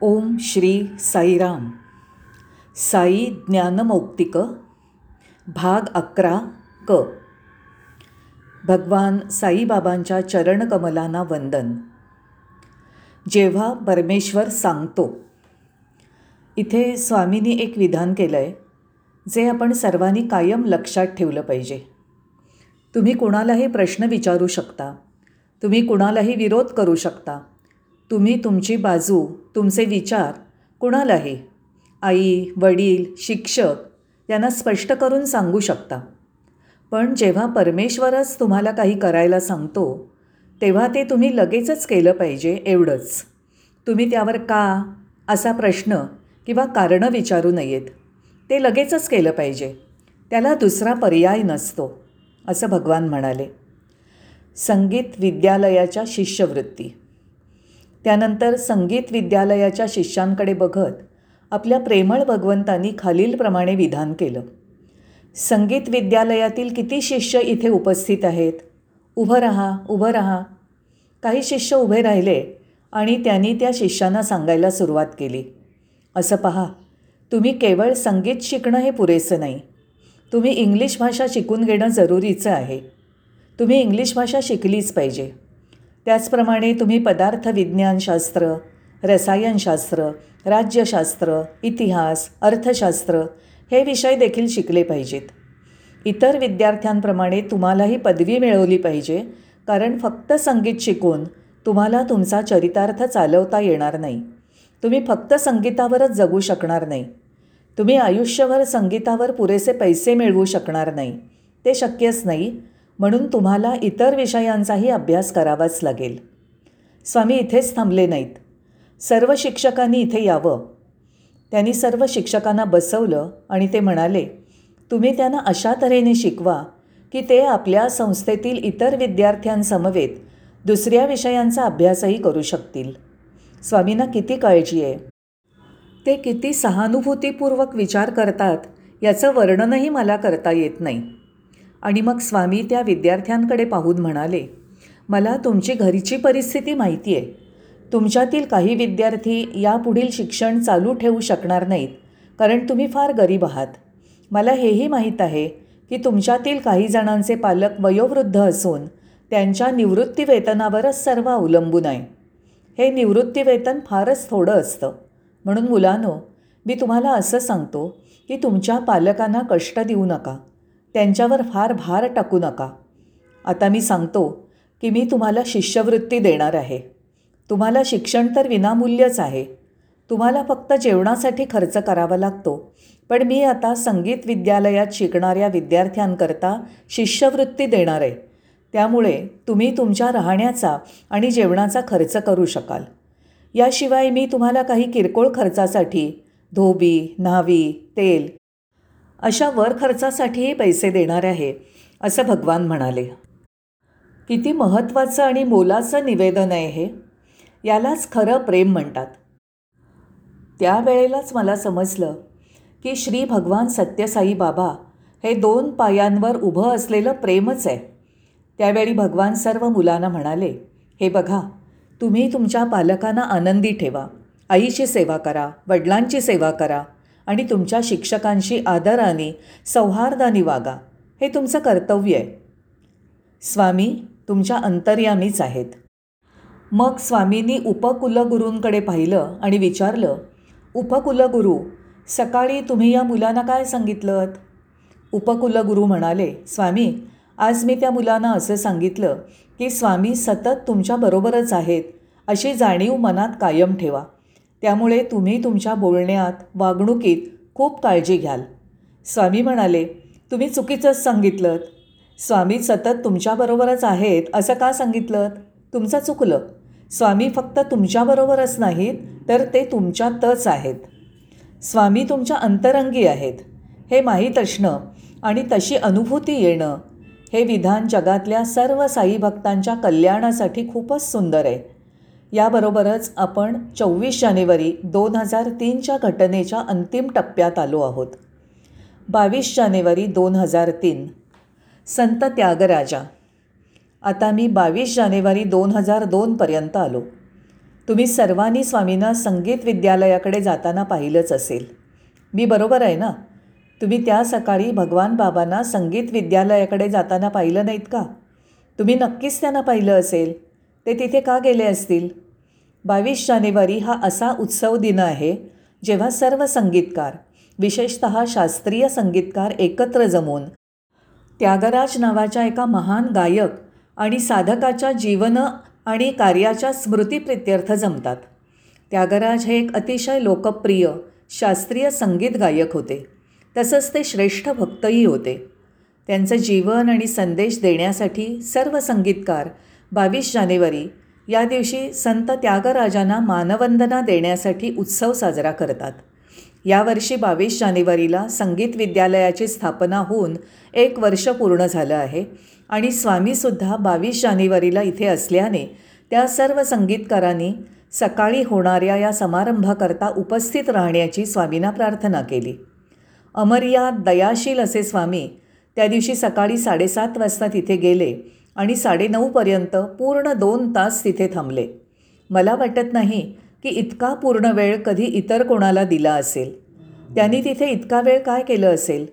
ओम श्री साईराम. साई ज्ञानमौक्तिक भाग अकरा क. भगवान साईबाबांच्या चरणकमलांना वंदन. जेव्हा परमेश्वर सांगतो. इथे स्वामींनी एक विधान केलं आहे जे आपण सर्वांनी कायम लक्षात ठेवलं पाहिजे. तुम्ही कुणालाही प्रश्न विचारू शकता. तुम्ही कुणालाही विरोध करू शकता. तुम्ही तुमची बाजू तुमचे विचार कुणालाही? आई वडील शिक्षक यांना स्पष्ट करून सांगू शकता. पण जेव्हा परमेश्वरच तुम्हाला काही करायला सांगतो तेव्हा ते तुम्ही लगेचच केलं पाहिजे एवढंच. तुम्ही त्यावर का असा प्रश्न किंवा कारणं विचारू नयेत. ते लगेचच केलं पाहिजे. त्याला दुसरा पर्याय नसतो असं भगवान म्हणाले. संगीत विद्यालयाच्या शिष्यवृत्ती. त्यानंतर संगीत विद्यालयाच्या शिष्यांकडे बघत आपल्या प्रेमळ भगवंतांनी खालीलप्रमाणे विधान केलं. संगीत विद्यालयातील किती शिष्य इथे उपस्थित आहेत? उभं राहा उभं राहा. काही शिष्य उभे राहिले आणि त्यांनी त्या शिष्यांना सांगायला सुरुवात केली. असं पहा तुम्ही केवळ संगीत शिकणं हे पुरेसं नाही. तुम्ही इंग्लिश भाषा शिकून घेणं जरुरीचं आहे. तुम्ही इंग्लिश भाषा शिकलीच पाहिजे. त्याचप्रमाणे तुम्ही पदार्थ विज्ञानशास्त्र रसायनशास्त्र राज्यशास्त्र इतिहास अर्थशास्त्र हे विषय देखील शिकले पाहिजेत. इतर विद्यार्थ्यांप्रमाणे तुम्हालाही पदवी मिळवली पाहिजे कारण फक्त संगीत शिकून तुम्हाला तुमचा चरितार्थ चालवता येणार नाही. तुम्ही फक्त संगीतावरच जगू शकणार नाही. तुम्ही आयुष्यभर संगीतावर पुरेसे पैसे मिळवू शकणार नाही. ते शक्यच नाही म्हणून तुम्हाला इतर विषयांचाही अभ्यास करावाच लागेल. स्वामी इथेच थांबले नाहीत. सर्व शिक्षकांनी इथे यावं. त्यांनी सर्व शिक्षकांना बसवलं आणि ते म्हणाले तुम्ही त्यांना अशा तऱ्हेने शिकवा की ते आपल्या संस्थेतील इतर विद्यार्थ्यांसमवेत दुसऱ्या विषयांचा अभ्यासही करू शकतील. स्वामींना किती काळजी आहे. ते किती सहानुभूतीपूर्वक विचार करतात याचं वर्णनही मला करता येत नाही. आणि मग स्वामी त्या विद्यार्थ्यांकडे पाहून म्हणाले मला तुमची घरीची परिस्थिती माहिती आहे तुमच्यातील काही विद्यार्थी यापुढील शिक्षण चालू ठेवू शकणार नाहीत कारण तुम्ही फार गरीब आहात. मला हेही माहीत आहे की तुमच्यातील काही जणांचे पालक वयोवृद्ध असून त्यांच्या निवृत्तीवेतनावरच सर्व अवलंबून आहे. हे निवृत्तीवेतन फारच थोडं असतं. म्हणून मुलांनो मी तुम्हाला असं सांगतो की तुमच्या पालकांना कष्ट देऊ नका. त्यांच्यावर फार भार टाकू नका. आता मी सांगतो की मी तुम्हाला शिष्यवृत्ती देणार आहे. तुम्हाला शिक्षण तर विनामूल्यच आहे. तुम्हाला फक्त जेवणासाठी खर्च करावा लागतो. पण मी आता संगीत विद्यालयात शिकणाऱ्या विद्यार्थ्यांकरता शिष्यवृत्ती देणार आहे. त्यामुळे तुम्ही तुमच्या राहण्याचा आणि जेवणाचा खर्च करू शकाल. याशिवाय मी तुम्हाला काही किरकोळ खर्चासाठी धोबी न्हावी तेल अशा वर खर्चासाठीही पैसे देणार आहे असं भगवान म्हणाले. किती महत्त्वाचं आणि मोलाचं निवेदन आहे हे. यालाच खरं प्रेम म्हणतात. त्यावेळेलाच मला समजलं की श्री भगवान सत्यसाई बाबा हे दोन पायांवर उभं असलेलं प्रेमच आहे. त्यावेळी भगवान सर्व मुलांना म्हणाले हे बघा तुम्ही तुमच्या पालकांना आनंदी ठेवा. आईची सेवा करा वडिलांची सेवा करा. आणि तुमच्या शिक्षकांशी आदराने सौहार्दाने वागा. हे तुमचं कर्तव्य आहे. स्वामी तुमच्या अंतर्यामीच आहेत. मग स्वामींनी उपकुलगुरूंकडे पाहिलं आणि विचारलं उपकुलगुरू सकाळी तुम्ही या मुलांना काय सांगितलं उपकुलगुरू म्हणाले स्वामी आज मी त्या मुलांना असं सांगितलं की स्वामी सतत तुमच्याबरोबरच आहेत. अशी जाणीव मनात कायम ठेवा. त्यामुळे तुम्ही तुमच्या बोलण्यात वागणुकीत खूप काळजी घ्याल. स्वामी म्हणाले तुम्ही चुकीचंच सांगितलं स्वामी सतत तुमच्याबरोबरच आहेत असं का सांगितलं तुमचं चुकलं. स्वामी फक्त तुमच्याबरोबरच नाहीत तर ते तुमच्यातच आहेत. स्वामी तुमच्या अंतरंगी आहेत. हे माहीत असणं आणि तशी अनुभूती येणं हे विधान जगातल्या सर्व साई भक्तांच्या कल्याणासाठी खूपच सुंदर आहे. याबरोबरच आपण चोवीस जानेवारी दोन हजार तीनच्या घटनेच्या अंतिम टप्प्यात आलो आहोत. बावीस जानेवारी दोन हजार तीन. संत त्यागराजा. आता मी बावीस जानेवारी दोन हजार दोनपर्यंत आलो. तुम्ही सर्वांनी स्वामींना संगीत विद्यालयाकडे जाताना पाहिलंच असेल. मी बरोबर आहे ना? तुम्ही त्या सकाळी भगवान बाबांना संगीत विद्यालयाकडे जाताना पाहिलं नाहीत का? तुम्ही नक्कीच त्यांना पाहिलं असेल. ते तिथे का गेले असतील? बावीस जानेवारी हा असा उत्सव दिन आहे जेव्हा सर्व संगीतकार विशेषत शास्त्रीय संगीतकार एकत्र जमून त्यागराज नावाच्या एका महान गायक आणि साधकाच्या जीवन आणि कार्याच्या स्मृतीप्रित्यर्थ जमतात. त्यागराज हे एक अतिशय लोकप्रिय शास्त्रीय संगीत गायक होते. तसंच ते श्रेष्ठ भक्तही होते. त्यांचं जीवन आणि संदेश देण्यासाठी सर्व संगीतकार बावीस जानेवारी या दिवशी संत त्यागराजांना मानवंदना देण्यासाठी उत्सव साजरा करतात. यावर्षी बावीस जानेवारीला संगीत विद्यालयाची स्थापना होऊन एक वर्ष पूर्ण झालं आहे आणि स्वामीसुद्धा बावीस जानेवारीला इथे असल्याने त्या सर्व संगीतकारांनी सकाळी होणाऱ्या या समारंभाकरता उपस्थित राहण्याची स्वामींना प्रार्थना केली. अमर्याद दयाशील असे स्वामी त्या दिवशी सकाळी साडेसात वाजता तिथे गेले आणि साडेनऊपर्यंत पूर्ण दोन तास तिथे थांबले. मला वाटत नाही की इतका पूर्ण वेळ कधी इतर कोणाला दिला असेल. त्यांनी तिथे इतका वेळ काय केलं असेल?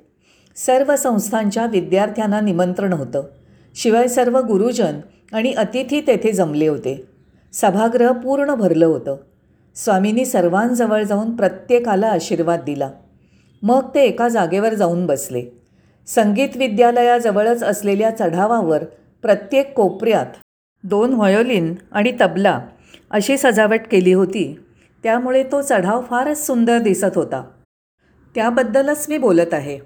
सर्व संस्थांच्या विद्यार्थ्यांना निमंत्रण होतं. शिवाय सर्व गुरुजन आणि अतिथी तेथे जमले होते. सभागृह पूर्ण भरलं होतं. स्वामींनी सर्वांजवळ जाऊन प्रत्येकाला आशीर्वाद दिला. मग ते एका जागेवर जाऊन बसले. संगीत विद्यालयाजवळच असलेल्या चढावावर प्रत्येक कोपऱ्यात दोन व्हायोलिन आणि तबला अशी सजावट केली होती. त्यामुळे तो चढाव फारच सुंदर दिसत होता. त्याबद्दलच मी बोलत आहे.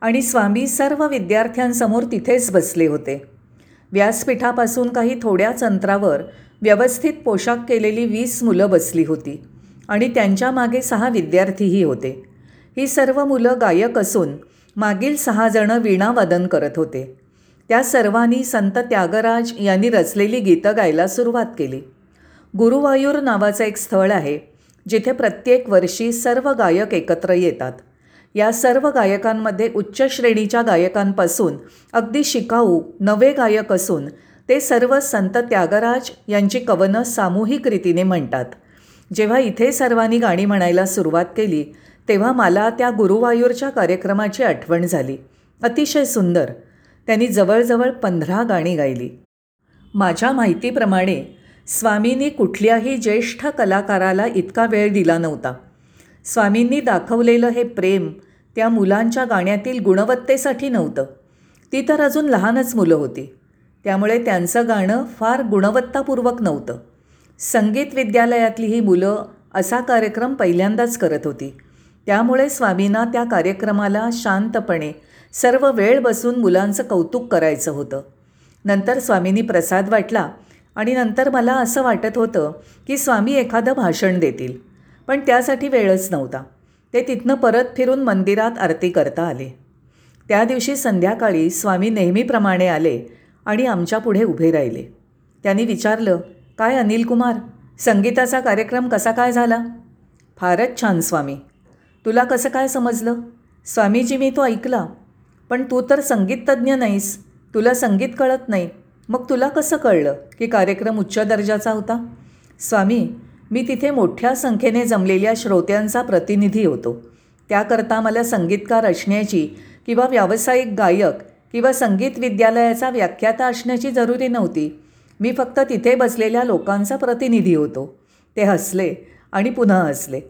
आणि स्वामी सर्व विद्यार्थ्यांसमोर तिथेच बसले होते. व्यासपीठापासून काही थोड्याच अंतरावर व्यवस्थित पोशाख केलेली वीस मुलं बसली होती आणि त्यांच्या मागे सहा विद्यार्थीही होते. ही सर्व मुलं गायक असून मागील सहा जणं वीणावादन करत होते. त्या सर्वांनी संत त्यागराज यांनी रचलेली गीतं गायला सुरुवात केली. गुरुवायूर नावाचं एक स्थळ आहे जिथे प्रत्येक वर्षी सर्व गायक एकत्र येतात. या सर्व गायकांमध्ये उच्च श्रेणीच्या गायकांपासून अगदी शिकाऊ नवे गायक असून ते सर्व संत त्यागराज यांची कवनं सामूहिक रीतीने म्हणतात. जेव्हा इथे सर्वांनी गाणी म्हणायला सुरुवात केली तेव्हा मला त्या गुरुवायूरच्या कार्यक्रमाची आठवण झाली. अतिशय सुंदर. त्यांनी जवळजवळ पंधरा गाणी गायली. माझ्या माहितीप्रमाणे स्वामींनी कुठल्याही ज्येष्ठ कलाकाराला इतका वेळ दिला नव्हता. स्वामींनी दाखवलेलं हे प्रेम त्या मुलांच्या गाण्यातील गुणवत्तेसाठी नव्हतं. ती तर अजून लहानच मुलं होती. त्यामुळे त्यांचं गाणं फार गुणवत्तापूर्वक नव्हतं. संगीत विद्यालयातली ही मुलं असा कार्यक्रम पहिल्यांदाच करत होती. त्यामुळे स्वामींना त्या कार्यक्रमाला शांतपणे सर्व वेळ बसून मुलांचं कौतुक करायचं होतं. नंतर स्वामींनी प्रसाद वाटला आणि नंतर मला असं वाटत होतं की स्वामी एखादं भाषण देतील. पण त्यासाठी वेळच नव्हता. ते तिथनं परत फिरून मंदिरात आरती करता आले. त्या दिवशी संध्याकाळी स्वामी नेहमीप्रमाणे आले आणि आमच्या पुढे उभे राहिले. त्यांनी विचारलं काय अनिल कुमार संगीताचा कार्यक्रम कसा काय झाला? फारच छान स्वामी. तुला कसं काय समजलं? स्वामीजी मी तो ऐकला. पण तू तर संगीततज्ज्ञ नाहीस. तुला संगीत कळत नाही. मग तुला कसं कळलं की कार्यक्रम उच्च दर्जाचा होता? स्वामी मी तिथे मोठ्या संख्येने जमलेल्या श्रोत्यांचा प्रतिनिधी होतो. त्याकरता मला संगीतकार असण्याची किंवा व्यावसायिक गायक किंवा संगीत विद्यालयाचा व्याख्याता असण्याची जरुरी नव्हती. मी फक्त तिथे बसलेल्या लोकांचा प्रतिनिधी होतो. ते हसले आणि पुन्हा हसले.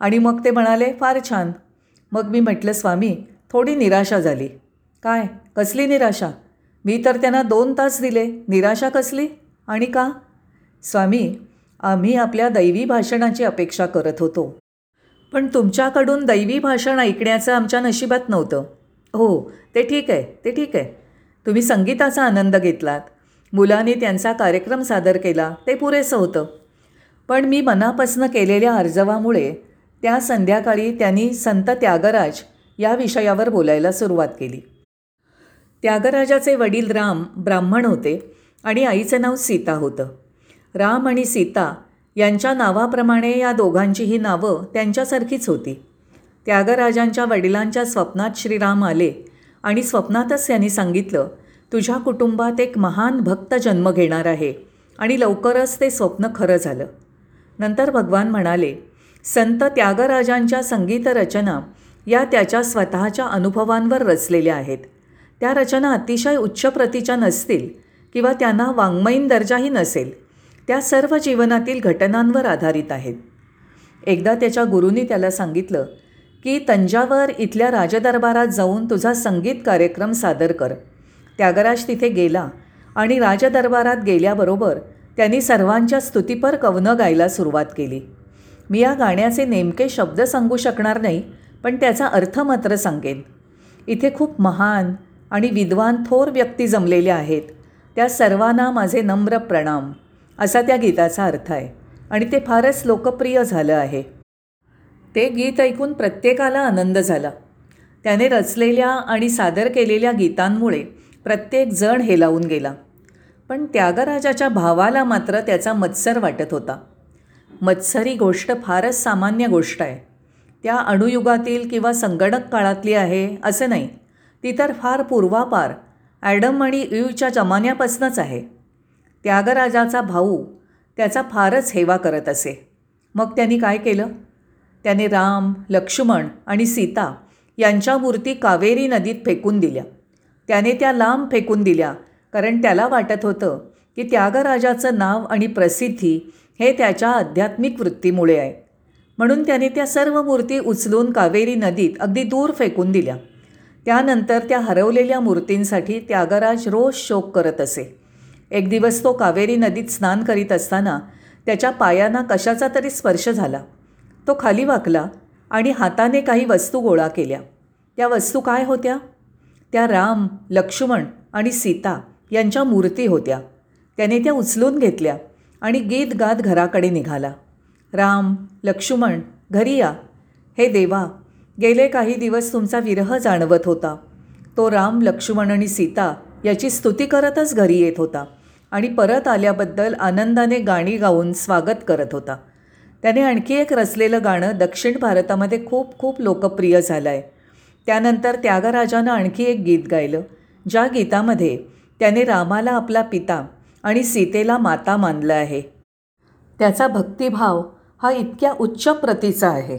आणि मग ते म्हणाले फार छान. मग मी म्हटलं स्वामी थोडी निराशा झाली. काय? कसली निराशा? मी तर त्यांना दोन तास दिले. निराशा कसली? आणि का? स्वामी आम्ही आपल्या दैवी भाषणाची अपेक्षा करत होतो. पण तुमच्याकडून दैवी भाषण ऐकण्याचं आमच्या नशिबात नव्हतं. हो ते ठीक आहे ते ठीक आहे. तुम्ही संगीताचा आनंद घेतलात. मुलांनी त्यांचा कार्यक्रम सादर केला ते पुरेसं होतं. पण मी मनापासनं केलेल्या अर्जवामुळे त्या संध्याकाळी त्यांनी संत त्यागराज या विषयावर बोलायला सुरुवात केली. त्यागराजाचे वडील राम ब्राह्मण होते आणि आईचं नाव सीता होतं. राम आणि सीता यांच्या नावाप्रमाणे या दोघांचीही नावं त्यांच्यासारखीच होती. त्यागराजांच्या वडिलांच्या स्वप्नात श्रीराम आले आणि स्वप्नातच त्यांनी सांगितलं तुझ्या कुटुंबात एक महान भक्त जन्म घेणार आहे आणि लवकरच ते स्वप्न खरं झालं. नंतर भगवान म्हणाले संत त्यागराजांच्या संगीत रचना या त्याच्या स्वतःच्या अनुभवांवर रचलेल्या आहेत. त्या रचना अतिशय उच्च प्रतीच्या नसतील किंवा त्यांना वाङ्मयीन दर्जाही नसेल त्या सर्व जीवनातील घटनांवर आधारित आहेत. एकदा त्याच्या गुरुनी त्याला सांगितलं की तंजावर इथल्या राजदरबारात जाऊन तुझा संगीत कार्यक्रम सादर कर. त्यागराज तिथे गेला आणि राजदरबारात गेल्याबरोबर त्यांनी सर्वांच्या स्तुतीपर कवनं गायला सुरुवात केली. मी या गाण्याचे नेमके शब्द सांगू शकणार नाही पण त्याचा अर्थ मात्र सांगेन. इथे खूप महान आणि विद्वान थोर व्यक्ती जमलेल्या आहेत. त्या सर्वांना माझे नम्र प्रणाम. असा त्या गीताचा अर्थ आहे. आणि ते फारच लोकप्रिय झालं आहे. ते गीत ऐकून प्रत्येकाला आनंद झाला. त्याने रचलेल्या आणि सादर केलेल्या गीतांमुळे प्रत्येक जण हेलावून गेला. पण त्यागराजाच्या भावाला मात्र त्याचा मत्सर वाटत होता. मत्सरी गोष्ट फारच सामान्य गोष्ट आहे. त्या अणुयुगातील किंवा संगणक काळातली आहे असं नाही. ती तर फार पूर्वापार ॲडम आणि यूच्या जमान्यापासूनच आहे. त्यागराजाचा भाऊ त्याचा फारच हेवा करत असे. मग त्यांनी काय केलं? त्याने राम लक्ष्मण आणि सीता यांच्या मूर्ती कावेरी नदीत फेकून दिल्या. त्याने त्या लांब फेकून दिल्या कारण त्याला वाटत होतं की त्यागराजाचं नाव आणि प्रसिद्धी हे त्याच्या आध्यात्मिक वृत्तीमुळे आहे. म्हणून त्याने त्या सर्व मूर्ती उचलून कावेरी नदीत अगदी दूर फेकून दिल्या. त्यानंतर त्या हरवलेल्या मूर्तींसाठी त्यागराज रोज शोक करत असे. एक दिवस तो कावेरी नदीत स्नान करीत असताना त्याच्या पायांना कशाचा तरी स्पर्श झाला. तो खाली वाकला आणि हाताने काही वस्तू गोळा केल्या. त्या वस्तू काय होत्या? त्या राम लक्ष्मण आणि सीता यांच्या मूर्ती होत्या. त्याने त्या उचलून घेतल्या आणि गीत गात घराकडे निघाला. राम लक्ष्मण घरी या. हे देवा गेले काही दिवस तुमचा विरह जाणवत होता. तो राम लक्ष्मण आणि सीता याची स्तुती करतच घरी येत होता आणि परत आल्याबद्दल आनंदाने गाणी गाऊन स्वागत करत होता. त्याने आणखी एक रचलेलं गाणं दक्षिण भारतामध्ये खूप खूप लोकप्रिय झालं आहे त्यानंतर त्यागराजानं आणखी एक गीत गायलं ज्या गीतामध्ये त्याने रामाला आपला पिता आणि सीतेला माता मानलं आहे. त्याचा भक्तिभाव हा इतक्या उच्च प्रतीचा आहे.